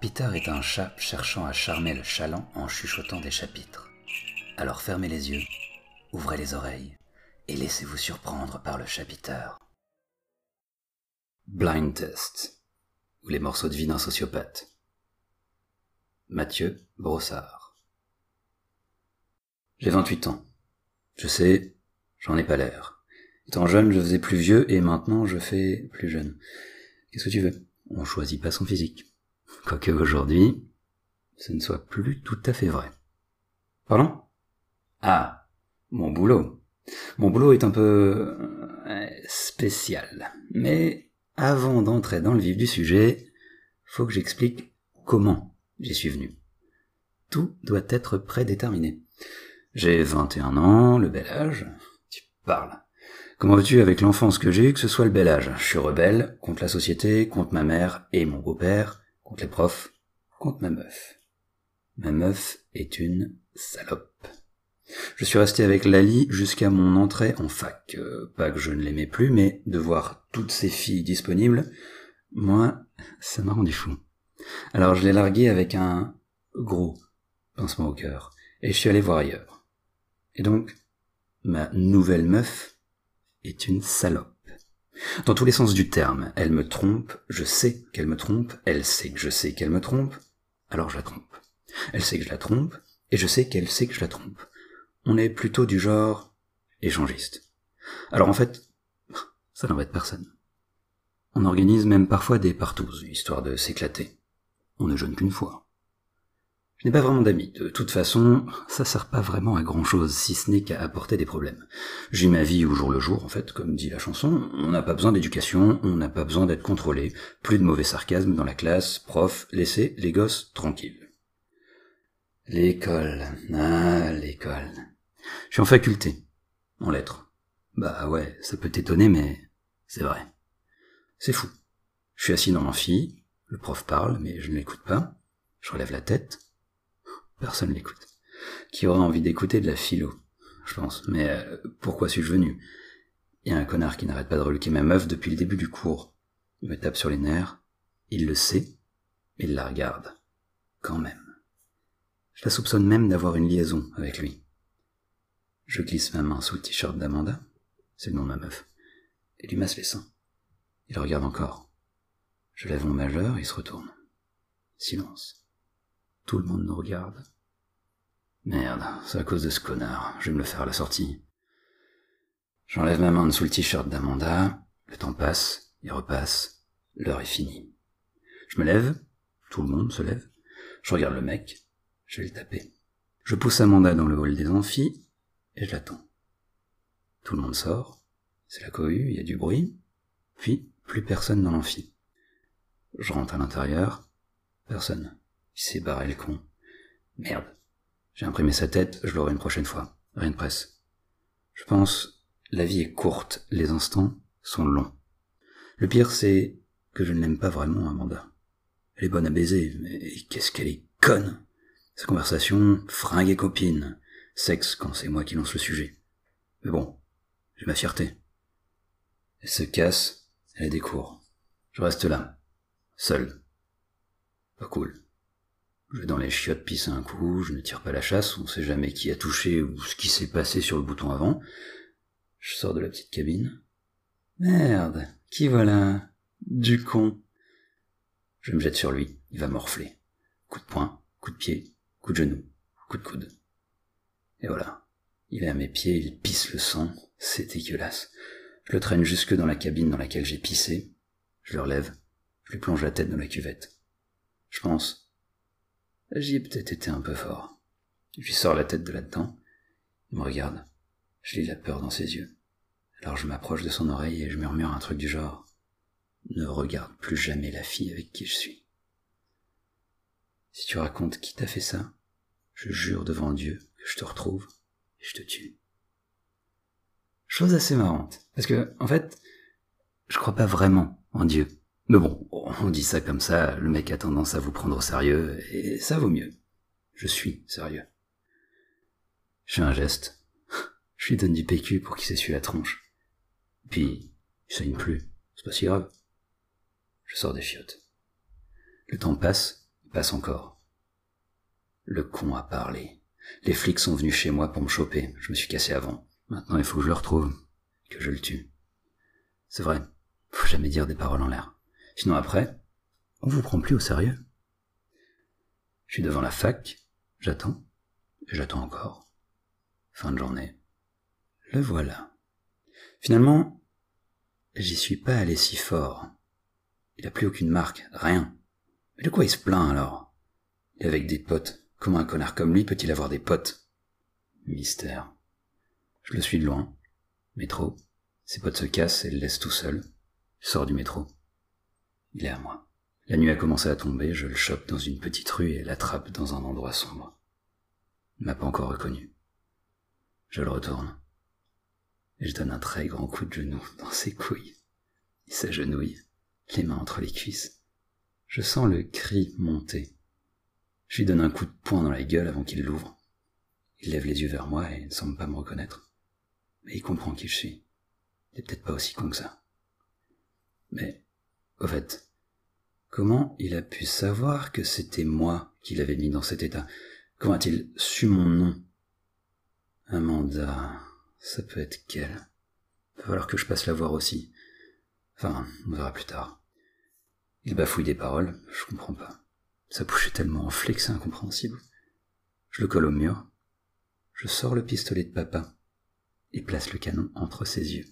Peter est un chat cherchant à charmer le chaland en chuchotant des chapitres. Alors fermez les yeux, ouvrez les oreilles et laissez-vous surprendre par le chapiteur. Blind Test, ou les morceaux de vie d'un sociopathe. Mathieu Brossard. J'ai 28 ans. Je sais, j'en ai pas l'air. Étant jeune, je faisais plus vieux et maintenant je fais plus jeune. Qu'est-ce que tu veux? On choisit pas son physique. Quoique aujourd'hui, ce ne soit plus tout à fait vrai. Pardon? Ah, mon boulot. Mon boulot est un peu euh, spécial. Mais avant d'entrer dans le vif du sujet, faut que j'explique comment j'y suis venu. Tout doit être prédéterminé. J'ai 21 ans, le bel âge. Tu parles. Comment veux-tu avec l'enfance que j'ai eue que ce soit le bel âge? Je suis rebelle, contre la société, contre ma mère et mon beau-père, contre les profs, contre ma meuf. Ma meuf est une salope. Je suis resté avec Lali jusqu'à mon entrée en fac. Euh, pas que je ne l'aimais plus, mais de voir toutes ces filles disponibles, moi, ça m'a rendu fou. Alors je l'ai largué avec un gros pincement au cœur, et je suis allé voir ailleurs. Et donc, ma nouvelle meuf est une salope. Dans tous les sens du terme, elle me trompe, je sais qu'elle me trompe, elle sait que je sais qu'elle me trompe, alors je la trompe. Elle sait que je la trompe, et je sais qu'elle sait que je la trompe on est plutôt du genre échangiste. Alors en fait, ça n'embête personne. On organise même parfois des partouzes, histoire de s'éclater. On ne jeûne qu'une fois. N'ai pas vraiment d'amis. De toute façon, ça sert pas vraiment à grand chose, si ce n'est qu'à apporter des problèmes. J'ai ma vie au jour le jour, en fait, comme dit la chanson. On n'a pas besoin d'éducation, on n'a pas besoin d'être contrôlé. Plus de mauvais sarcasme dans la classe, prof, laissez les gosses tranquilles. L'école. Ah, l'école. Je suis en faculté, en lettres. Bah ouais, ça peut t'étonner, mais c'est vrai. C'est fou. Je suis assis dans l'amphi, le prof parle, mais je ne l'écoute pas. Je relève la tête. Personne l'écoute. Qui aurait envie d'écouter de la philo Je pense. Mais euh, pourquoi suis-je venu? Il y a un connard qui n'arrête pas de reluquer ma meuf depuis le début du cours. Il me tape sur les nerfs. Il le sait. Il la regarde. Quand même. Je la soupçonne même d'avoir une liaison avec lui. Je glisse ma main sous le t-shirt d'Amanda, c'est le nom de ma meuf, et lui masse les seins. Il regarde encore. Je lève mon majeur et il se retourne. Silence. Tout le monde nous regarde. Merde, c'est à cause de ce connard. Je vais me le faire à la sortie. J'enlève ma main sous le t-shirt d'Amanda. Le temps passe, il repasse. L'heure est finie. Je me lève. Tout le monde se lève. Je regarde le mec. Je vais le taper. Je pousse Amanda dans le hall des amphis et je l'attends. Tout le monde sort, c'est la cohue, il y a du bruit, puis plus personne dans l'amphi. Je rentre à l'intérieur, personne. Il s'est barré le con. Merde. J'ai imprimé sa tête, je l'aurai une prochaine fois. Rien de presse. Je pense, la vie est courte, les instants sont longs. Le pire, c'est que je ne l'aime pas vraiment, Amanda. Elle est bonne à baiser, mais qu'est-ce qu'elle est conne Sa conversation, fringue et copine sexe quand c'est moi qui lance le sujet. Mais bon, j'ai ma fierté. Elle se casse, elle cours. Je reste là, seul. Pas cool. Je vais dans les chiottes pisser un coup, je ne tire pas la chasse, on sait jamais qui a touché ou ce qui s'est passé sur le bouton avant. Je sors de la petite cabine. Merde, qui voilà? Du con. Je me jette sur lui, il va morfler. Coup de poing, coup de pied, coup de genou, coup de coude. Et voilà. Il est à mes pieds, il pisse le sang. C'est dégueulasse. Je le traîne jusque dans la cabine dans laquelle j'ai pissé. Je le relève. Je lui plonge la tête dans la cuvette. Je pense. J'y ai peut-être été un peu fort. Je lui sors la tête de là-dedans. Il me regarde. Je lis la peur dans ses yeux. Alors je m'approche de son oreille et je murmure un truc du genre. Ne regarde plus jamais la fille avec qui je suis. Si tu racontes qui t'a fait ça, je jure devant Dieu je te retrouve et je te tue. Chose assez marrante. Parce que, en fait, je crois pas vraiment en Dieu. Mais bon, on dit ça comme ça, le mec a tendance à vous prendre au sérieux, et ça vaut mieux. Je suis sérieux. Je fais un geste. Je lui donne du PQ pour qu'il s'essuie la tronche. Puis, il saigne plus. C'est pas si grave. Je sors des chiottes. Le temps passe, il passe encore. Le con a parlé. Les flics sont venus chez moi pour me choper. Je me suis cassé avant. Maintenant, il faut que je le retrouve. Que je le tue. C'est vrai. Faut jamais dire des paroles en l'air. Sinon après, on vous prend plus au sérieux. Je suis devant la fac. J'attends. Et j'attends encore. Fin de journée. Le voilà. Finalement, j'y suis pas allé si fort. Il a plus aucune marque, rien. Mais de quoi il se plaint alors? Et avec des potes. Comment un connard comme lui peut-il avoir des potes? Mystère. Je le suis de loin. Métro. Ses potes se cassent et le laissent tout seul. Je sors du métro. Il est à moi. La nuit a commencé à tomber, je le chope dans une petite rue et l'attrape dans un endroit sombre. Il m'a pas encore reconnu. Je le retourne. Et je donne un très grand coup de genou dans ses couilles. Il s'agenouille, les mains entre les cuisses. Je sens le cri monter. Je lui donne un coup de poing dans la gueule avant qu'il l'ouvre. Il lève les yeux vers moi et ne semble pas me reconnaître. Mais il comprend qui je suis. Il est peut-être pas aussi con que ça. Mais, au fait, comment il a pu savoir que c'était moi qui l'avais mis dans cet état? Comment a-t-il su mon nom? Amanda, ça peut être qu'elle. Va falloir que je passe la voir aussi. Enfin, on verra plus tard. Il bafouille des paroles, je comprends pas. Sa bouche est tellement enflée que c'est incompréhensible. Je le colle au mur. Je sors le pistolet de papa et place le canon entre ses yeux.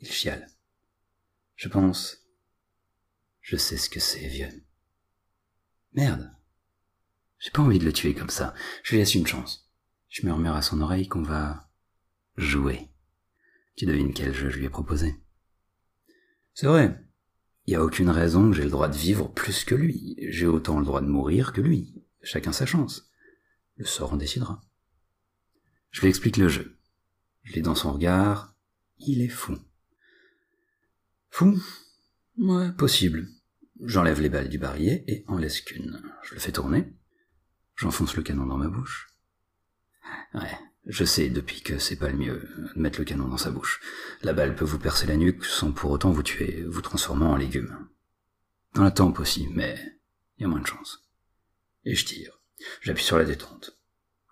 Il chiale. Je pense. Je sais ce que c'est, vieux. Merde. J'ai pas envie de le tuer comme ça. Je lui laisse une chance. Je murmure à son oreille qu'on va jouer. Tu devines quel jeu je lui ai proposé. C'est vrai. Il n'y a aucune raison que j'ai le droit de vivre plus que lui. J'ai autant le droit de mourir que lui. Chacun sa chance. Le sort en décidera. Je lui explique le jeu. Je l'ai dans son regard. Il est fou. Fou? Ouais, possible. J'enlève les balles du barillet et en laisse qu'une. Je le fais tourner. J'enfonce le canon dans ma bouche. Ouais, je sais depuis que c'est pas le mieux de mettre le canon dans sa bouche. La balle peut vous percer la nuque sans pour autant vous tuer, vous transformant en légume. Dans la tempe aussi, mais il y a moins de chance. Et je tire. J'appuie sur la détente.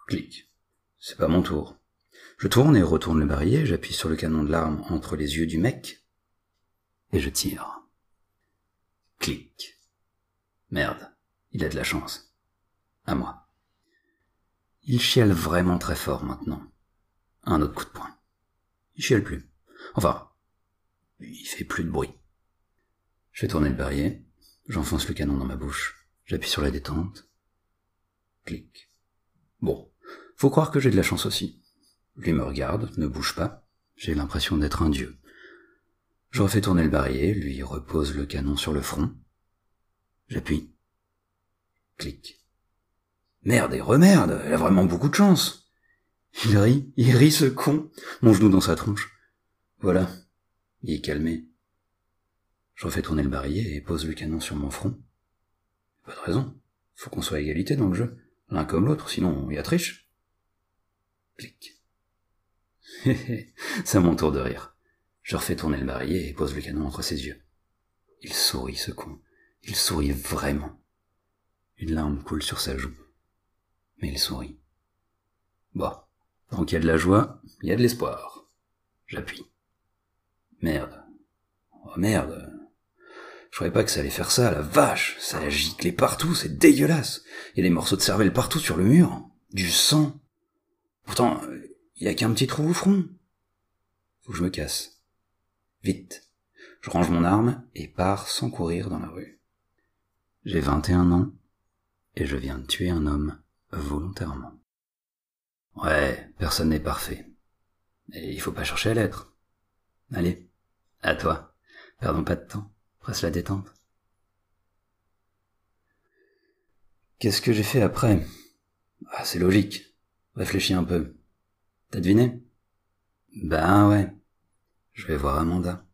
Clic. C'est pas mon tour. Je tourne et retourne le barillet, j'appuie sur le canon de l'arme entre les yeux du mec, et je tire. Clic. Merde, il a de la chance. À moi. Il chiale vraiment très fort maintenant. Un autre coup de poing. Il chiale plus. Enfin, il fait plus de bruit. Je tourner le barillet, j'enfonce le canon dans ma bouche, j'appuie sur la détente. Clic. Bon, faut croire que j'ai de la chance aussi. Lui me regarde, ne bouge pas. J'ai l'impression d'être un dieu. Je refais tourner le barillet, lui repose le canon sur le front. J'appuie. Clic. Merde et remerde, elle a vraiment beaucoup de chance. Il rit, il rit ce con, mon genou dans sa tronche. Voilà, il est calmé. Je refais tourner le barillet et pose le canon sur mon front. Pas de raison, faut qu'on soit égalité dans le jeu, l'un comme l'autre, sinon il y a triche. Clic. C'est à mon tour de rire. Je refais tourner le barillet et pose le canon entre ses yeux. Il sourit, ce con. Il sourit vraiment. Une larme coule sur sa joue mais il sourit. Bon, tant qu'il y a de la joie, il y a de l'espoir. J'appuie. Merde. Oh merde. Je croyais pas que ça allait faire ça, la vache. Ça a giclé partout, c'est dégueulasse. Il y a des morceaux de cervelle partout sur le mur. Du sang. Pourtant, il y a qu'un petit trou au front. Faut que je me casse. Vite. Je range mon arme et pars sans courir dans la rue. J'ai 21 ans et je viens de tuer un homme volontairement. Ouais, personne n'est parfait. Et il faut pas chercher à l'être. Allez, à toi. Perdons pas de temps. Presse la détente. Qu'est-ce que j'ai fait après? Ah, c'est logique. Réfléchis un peu. T'as deviné? Ben ouais. Je vais voir Amanda.